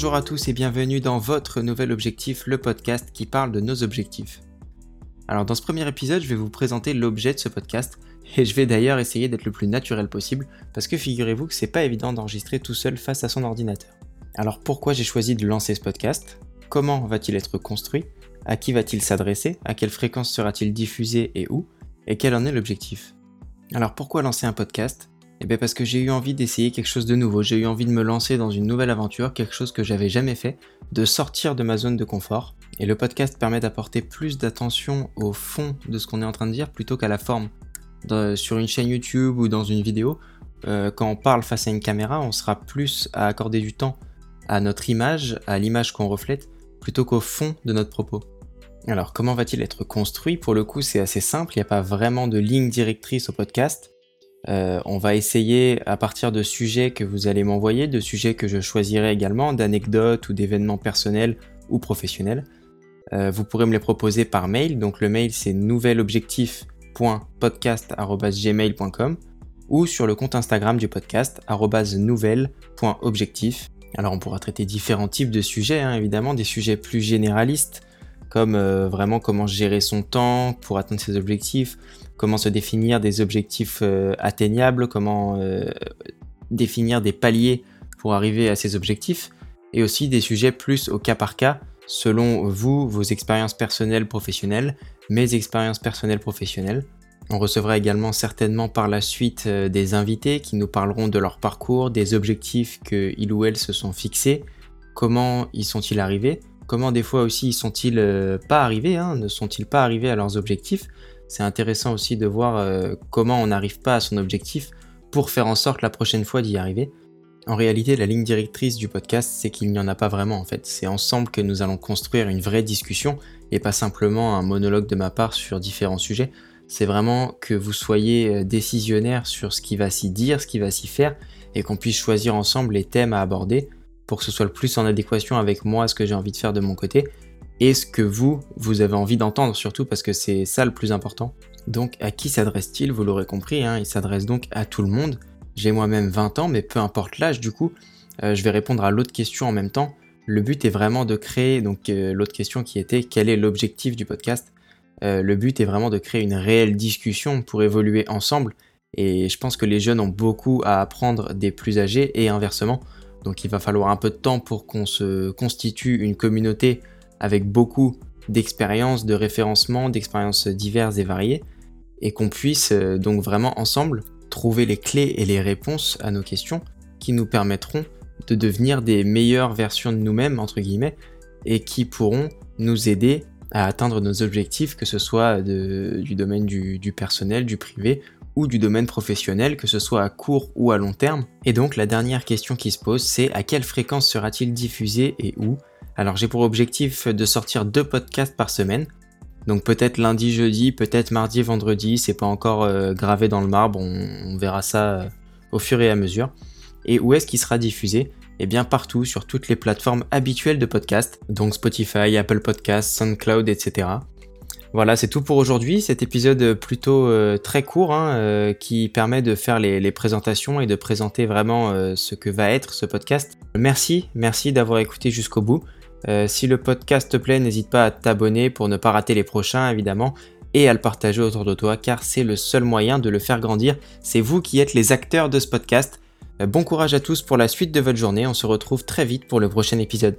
Bonjour à tous et bienvenue dans votre nouvel objectif, le podcast qui parle de nos objectifs. Alors dans ce premier épisode, je vais vous présenter l'objet de ce podcast et je vais d'ailleurs essayer d'être le plus naturel possible parce que figurez-vous que c'est pas évident d'enregistrer tout seul face à son ordinateur. Alors pourquoi j'ai choisi de lancer ce podcast? Comment va-t-il être construit? À qui va-t-il s'adresser? À quelle fréquence sera-t-il diffusé et où? Et quel en est l'objectif? Alors pourquoi lancer un podcast? Eh bien parce que j'ai eu envie d'essayer quelque chose de nouveau, j'ai eu envie de me lancer dans une nouvelle aventure, quelque chose que j'avais jamais fait, de sortir de ma zone de confort. Et le podcast permet d'apporter plus d'attention au fond de ce qu'on est en train de dire plutôt qu'à la forme. sur une chaîne YouTube ou dans une vidéo, euh, quand on parle face à une caméra, on sera plus à accorder du temps à notre image, à l'image qu'on reflète, plutôt qu'au fond de notre propos. Alors comment va-t-il être construit? Pour le coup c'est assez simple, il n'y a pas vraiment de ligne directrice au podcast. Euh, on va essayer à partir de sujets que vous allez m'envoyer, de sujets que je choisirai également, d'anecdotes ou d'événements personnels ou professionnels. Euh, vous pourrez me les proposer par mail. Donc le mail c'est nouvelobjectif.podcast.gmail.com ou sur le compte Instagram du podcast nouvelle.objectif. Alors on pourra traiter différents types de sujets, hein, évidemment, des sujets plus généralistes, comme euh, vraiment comment gérer son temps pour atteindre ses objectifs, comment se définir des objectifs euh, atteignables, comment euh, définir des paliers pour arriver à ces objectifs, et aussi des sujets plus au cas par cas, selon vous, vos expériences personnelles professionnelles, mes expériences personnelles professionnelles. On recevra également certainement par la suite euh, des invités qui nous parleront de leur parcours, des objectifs qu'ils ou elles se sont fixés, comment y sont-ils arrivés, comment des fois aussi y sont-ils pas arrivés, hein, ne sont-ils pas arrivés à leurs objectifs, c'est intéressant aussi de voir euh, comment on n'arrive pas à son objectif pour faire en sorte la prochaine fois d'y arriver. En réalité, la ligne directrice du podcast, c'est qu'il n'y en a pas vraiment en fait. C'est ensemble que nous allons construire une vraie discussion et pas simplement un monologue de ma part sur différents sujets. C'est vraiment que vous soyez euh, décisionnaire sur ce qui va s'y dire, ce qui va s'y faire et qu'on puisse choisir ensemble les thèmes à aborder pour que ce soit le plus en adéquation avec moi, ce que j'ai envie de faire de mon côté et ce que vous, vous avez envie d'entendre surtout parce que c'est ça le plus important. Donc à qui s'adresse-t-il? Vous l'aurez compris, hein, il s'adresse donc à tout le monde. J'ai moi-même 20 ans, mais peu importe l'âge du coup, euh, je vais répondre à l'autre question en même temps. Le but est vraiment de créer, donc euh, l'autre question qui était quel est l'objectif du podcast? Euh, Le but est vraiment de créer une réelle discussion pour évoluer ensemble. Et je pense que les jeunes ont beaucoup à apprendre des plus âgés et inversement. Donc il va falloir un peu de temps pour qu'on se constitue une communauté avec beaucoup d'expériences, de référencement, d'expériences diverses et variées, et qu'on puisse euh, donc vraiment ensemble trouver les clés et les réponses à nos questions qui nous permettront de devenir des meilleures versions de nous-mêmes, entre guillemets, et qui pourront nous aider à atteindre nos objectifs, que ce soit du domaine du, personnel, du privé ou du domaine professionnel, que ce soit à court ou à long terme. Et donc la dernière question qui se pose, c'est à quelle fréquence sera-t-il diffusé et où alors j'ai pour objectif de sortir deux podcasts par semaine. Donc peut-être lundi, jeudi, peut-être mardi, vendredi, c'est pas encore euh, gravé dans le marbre, on, verra ça euh, au fur et à mesure. Et où est-ce qu'il sera diffusé? Eh bien partout, sur toutes les plateformes habituelles de podcast, donc Spotify, Apple Podcasts, SoundCloud, etc. Voilà, c'est tout pour aujourd'hui. Cet épisode plutôt euh, très court hein, qui permet de faire les, présentations et de présenter vraiment ce que va être ce podcast. Merci, merci d'avoir écouté jusqu'au bout. Euh, si le podcast te plaît, n'hésite pas à t'abonner pour ne pas rater les prochains, évidemment, et à le partager autour de toi, car c'est le seul moyen de le faire grandir. C'est vous qui êtes les acteurs de ce podcast. Euh, bon courage à tous pour la suite de votre journée, on se retrouve très vite pour le prochain épisode.